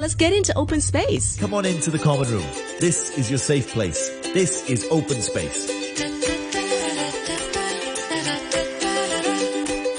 Let's get into open space. Come on into the common room. This is your safe place. This is open space.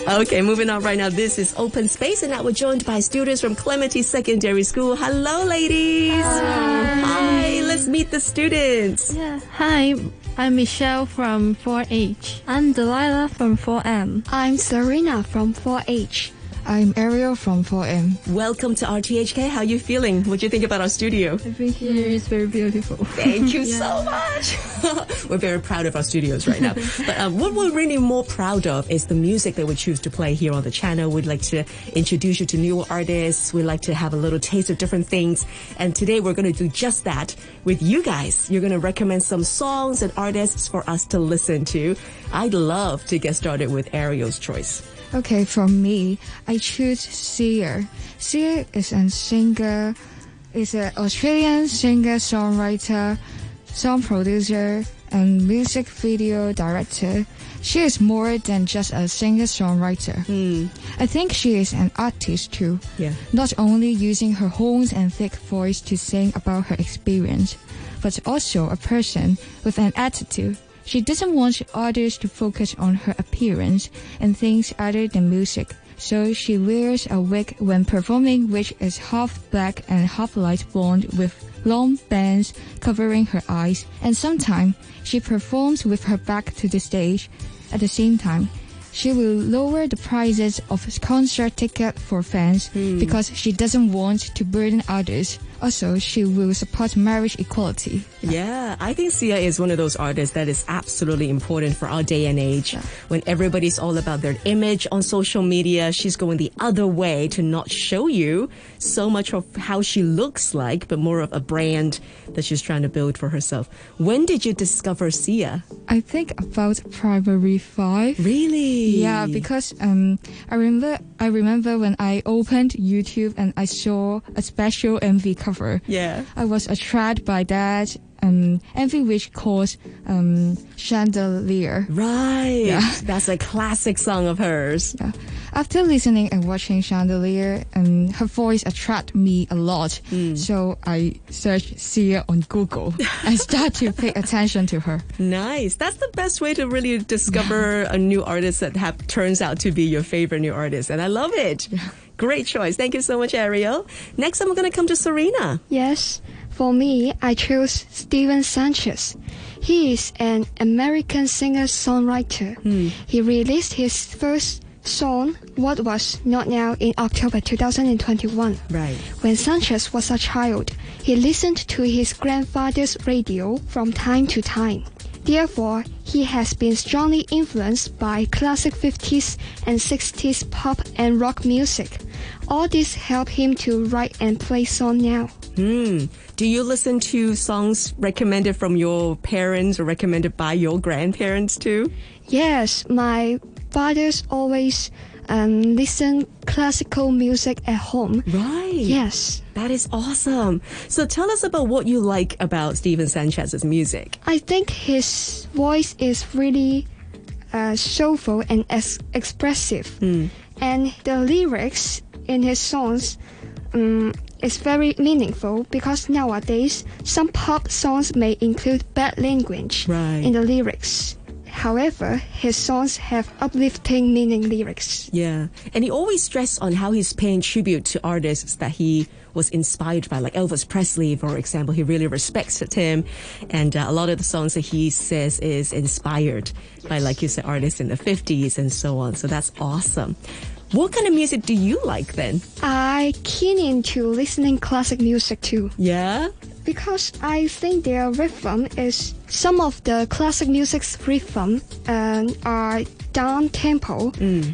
Okay, moving on right now. This is open space, and now we're joined by students from Clementi Secondary School. Hello, ladies. Hi. Let's meet the students. Yeah. Hi, I'm Michelle from 4H. I'm Delilah from 4M. I'm Serena from 4H. I'm Ariel from 4M. Welcome to RTHK. How are you feeling? What do you think about our studio? I think here is very beautiful. Thank you so much. we're very proud of our studios right now. but um, what we're really more proud of is the music that we choose to play here on the channel. We'd like to introduce you to new artists. We'd like to have a little taste of different things. And today we're going to do just that with you guys. You're going to recommend some songs and artists for us to listen to. I'd love to get started with Ariel's choice. Okay, for me, I choose Sia. Sia is a singer, is an Australian singer, songwriter, song producer, and music video director. She is more than just a singer songwriter. Hmm. I think she is an artist too. Yeah. Not only using her horns and thick voice to sing about her experience, but also a person with an attitude. She doesn't want others to focus on her appearance and things other than music. So she wears a wig when performing which is half black and half light blonde with long bands covering her eyes and sometimes she performs with her back to the stage. At the same time, she will lower the prices of concert ticket for fans hmm. because she doesn't want to burden others. Also, she will support marriage equality. Yeah, I think Sia is one of those artists that is absolutely important for our day and age. When everybody's all about their image on social media, she's going the other way to not show you so much of how she looks like, but more of a brand that she's trying to build for herself. When did you discover Sia? I think about primary five. Really? Yeah, because um, I remember I remember when I opened YouTube and I saw a special MV cover. Yeah. I was attracted by that um, MV which calls um, Chandelier. Right. Yeah. That's a classic song of hers. Yeah. After listening and watching Chandelier, um, her voice attracted me a lot. So I searched Sia on Google and start to pay attention to her. Nice. That's the best way to really discover a new artist that have, turns out to be your favorite new artist. And I love it. Great choice. Thank you so much, Ariel. Next, I'm going to come to Serena. Yes, for me, I chose Stephen Sanchez. He is an American singer-songwriter. Hmm. He released his first song, What Was Not Now, in October 2021. Right. When Sanchez was a child, he listened to his grandfather's radio from time to time. Therefore, he has been strongly influenced by classic 50s and 60s pop and rock music. All this helped him to write and play song now. Hmm. Do you listen to songs recommended from your parents or recommended by your grandparents too? Yes, my father's always um, listen classical music at home. Right. Yes, That is awesome. So tell us about what you like about Stephen Sanchez's music. I think his voice is really uh, soulful and ex- expressive, and the lyrics in his songs um, is very meaningful because nowadays some pop songs may include bad language Right. in the lyrics. However, his songs have uplifting meaning lyrics. Yeah. And he always stressed on how he's paying tribute to artists that he was inspired by, like Elvis Presley, for example. He really respected him. And uh, a lot of the songs that he says is inspired by, like you said, artists in the 50s and so on. So that's awesome. What kind of music do you like then? I keen into listening classic music too. Yeah? because I think their rhythm is some of the classic music's rhythm um, are down tempo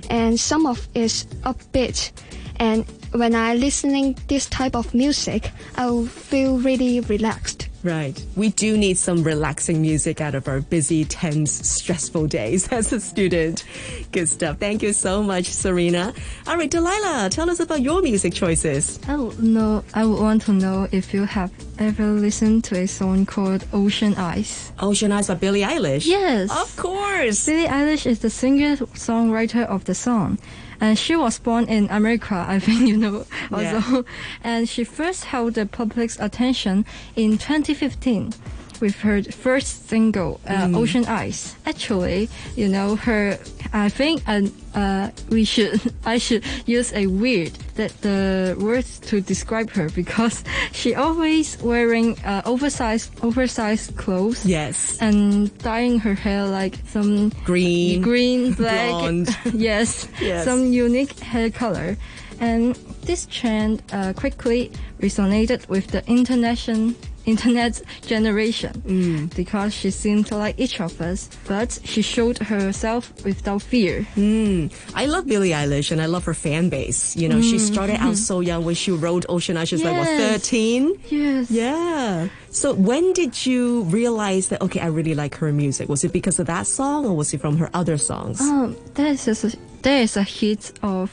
and some of is upbeat and when I listening this type of music I will feel really relaxed Right. We do need some relaxing music out of our busy, tense, stressful days as a student. Good stuff. Thank you so much, Serena. All right, Delilah, tell us about your music choices. I would know. I would want to know if you have ever listened to a song called Ocean Eyes. Ocean Eyes by Billie Eilish. Yes. Of course. Billie Eilish is the singer-songwriter of the song. And she was born in America. I think you know also, Yeah. and she first held the public's attention in 2015 with her first single, uh, Ocean Eyes. Actually, you know her. I think uh, uh, we should I should use a weird that the words to describe her because she always wearing uh, oversized oversized clothes. Yes. And dyeing her hair like some Green. green, black, Blonde. yes, Yes. some unique hair color. And this trend uh, quickly resonated with the international internet generation Mm. because she seemed to like each of us, but she showed herself without fear. Mm. I love Billie Eilish and I love her fan base. You know, she started out so young when she wrote Ocean Eyes. She was like, what, Mm. 13? Yes. Yeah. So when did you realize that, okay, I really like her music? Was it because of that song or was it from her other songs? Um, there is a, there is a hit of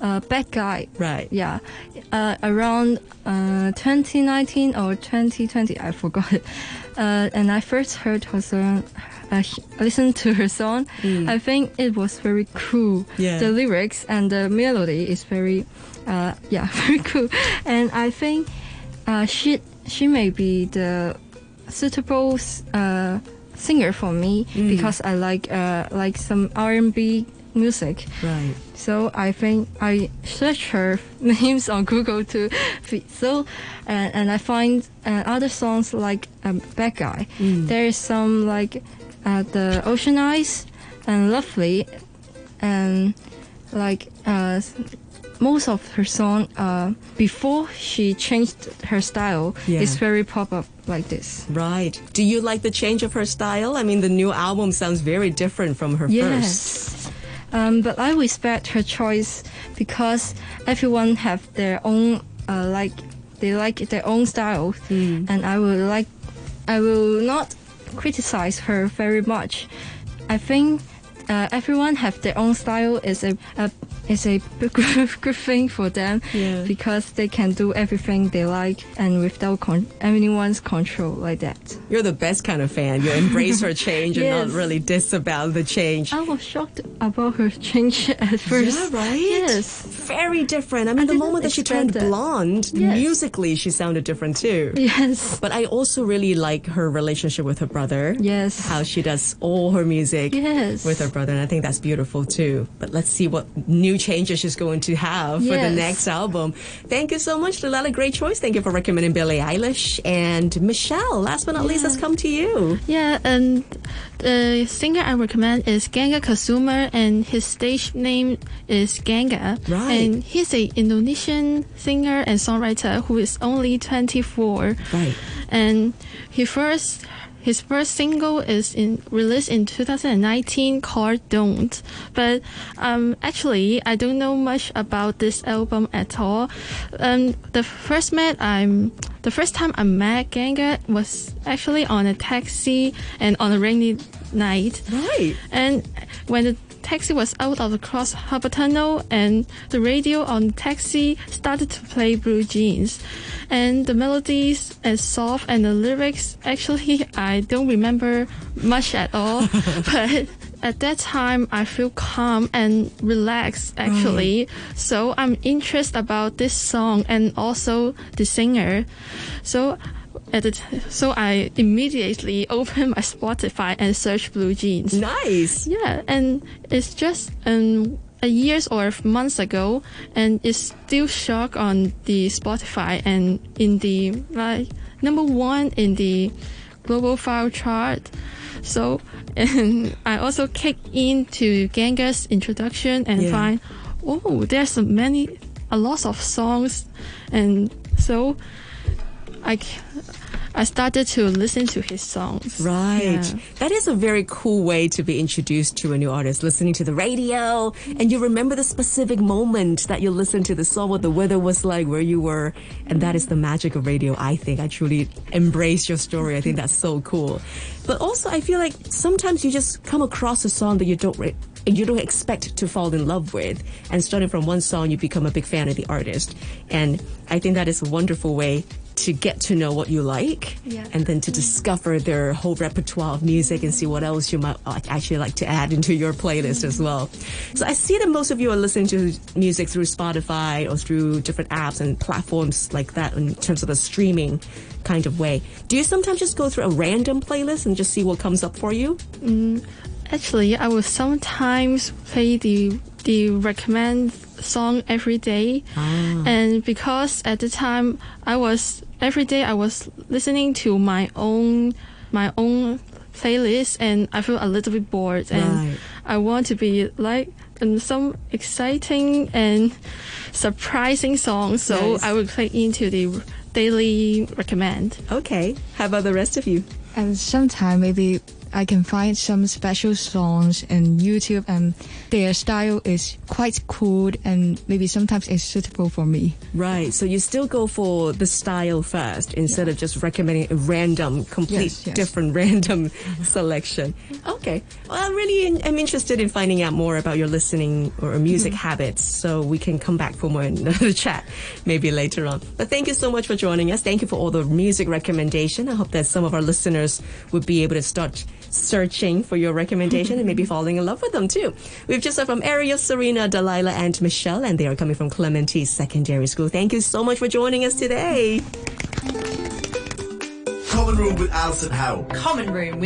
uh, Bad Guy. Right. Yeah. Uh, around uh, 2019 or 2020, I forgot it. Uh, and I first heard her song, uh, listened to her song. I think it was very cool. Yeah. The lyrics and the melody is very, uh, yeah, very cool. And I think uh, she she may be the suitable uh, singer for me because I like uh, like some R&B music. Right. So I think I search her names on Google to so and, and I find uh, other songs like um, Bad Guy. There is some like uh, the Ocean Eyes and Lovely and like uh, most of her song uh, before she changed her style Yeah. is very pop up like this. Right. Do you like the change of her style? I mean, the new album sounds very different from her first. Um, but I respect her choice because everyone have their own uh, like they like their own style, and I will like I will not criticize her very much. I think uh, everyone have their own style is a, a is a good, good thing for them Yeah. because they can do everything they like and without con- anyone's control like that. You're the best kind of fan. You embrace her change and not really disavow the change. I was shocked about her change at first. Yeah, right? Yes. Very different. I mean, the moment that she turned that. blonde, Yes. musically, she sounded different too. Yes. But I also really like her relationship with her brother. Yes. How she does all her music Yes. with her brother. And I think that's beautiful too. But let's see what new changes she's going to have for the next album. Thank you so much, Lulala. Great choice. Thank you for recommending Billie Eilish. And Michelle, last but not least, let's come to you. Yeah, and the singer I recommend is Gangga Kusuma, and his stage name is Gangga. Right. And he's a Indonesian singer and songwriter who is only 24. Right. And he first his first single is in released in 2019 called Don't. But um, actually, I don't know much about this album at all. Um, the first met I'm the first time I met Gangga was actually on a taxi and on a rainy night. Right. And when the taxi was out of the Cross Harbor Tunnel and the radio on the taxi started to play Blue Jeans. And the melodies is soft and the lyrics, actually, I don't remember much at all. but at that time, I feel calm and relaxed, actually. So I'm interested about this song and also the singer. So at the t- so I immediately opened my Spotify and searched Blue Jeans. Nice. Yeah, and it's just um a years or months ago, and it's still shock on the Spotify and in the like number one in the global file chart. So, and I also kick into Gangga's introduction and Yeah. find, oh, there's so many, a lot of songs, and so I, I started to listen to his songs. Right. Yeah. That is a very cool way to be introduced to a new artist, listening to the radio, and you remember the specific moment that you listened to the song, what the weather was like, where you were, and that is the magic of radio, I think. I truly embrace your story. I think that's so cool. But also, I feel like sometimes you just come across a song that you don't re- you don't expect to fall in love with, and starting from one song, you become a big fan of the artist. And I think that is a wonderful way to get to know what you like Yeah. and then to mm-hmm. discover their whole repertoire of music and see what else you might like, actually like to add into your playlist as mm-hmm. well. So I see that most of you are listening to music through Spotify or through different apps and platforms like that in terms of a streaming kind of way. Do you sometimes just go through a random playlist and just see what comes up for you? Mm-hmm. Actually, I will sometimes play the the recommend song every day, ah. and because at the time I was every day I was listening to my own my own playlist, and I feel a little bit bored, and Right. I want to be like in some exciting and surprising songs, so Nice. I will play into the daily recommend. Okay. How about the rest of you? And sometime maybe I can find some special songs in YouTube and their style is quite cool and maybe sometimes it's suitable for me. Right. So you still go for the style first instead of just recommending a random, complete, Yes, yes. different random selection. Okay. Well, I really in- am interested in finding out more about your listening or music mm-hmm. habits. So we can come back for more another chat maybe later on. But thank you so much for joining us. Thank you for all the music recommendation. I hope that some of our listeners would be able to start searching for your recommendation and maybe falling in love with them too. We've just heard from Ariel, Serena, Delilah, and Michelle, and they are coming from Clementi Secondary School. Thank you so much for joining us today. Common Room with Alison Howe. Common Room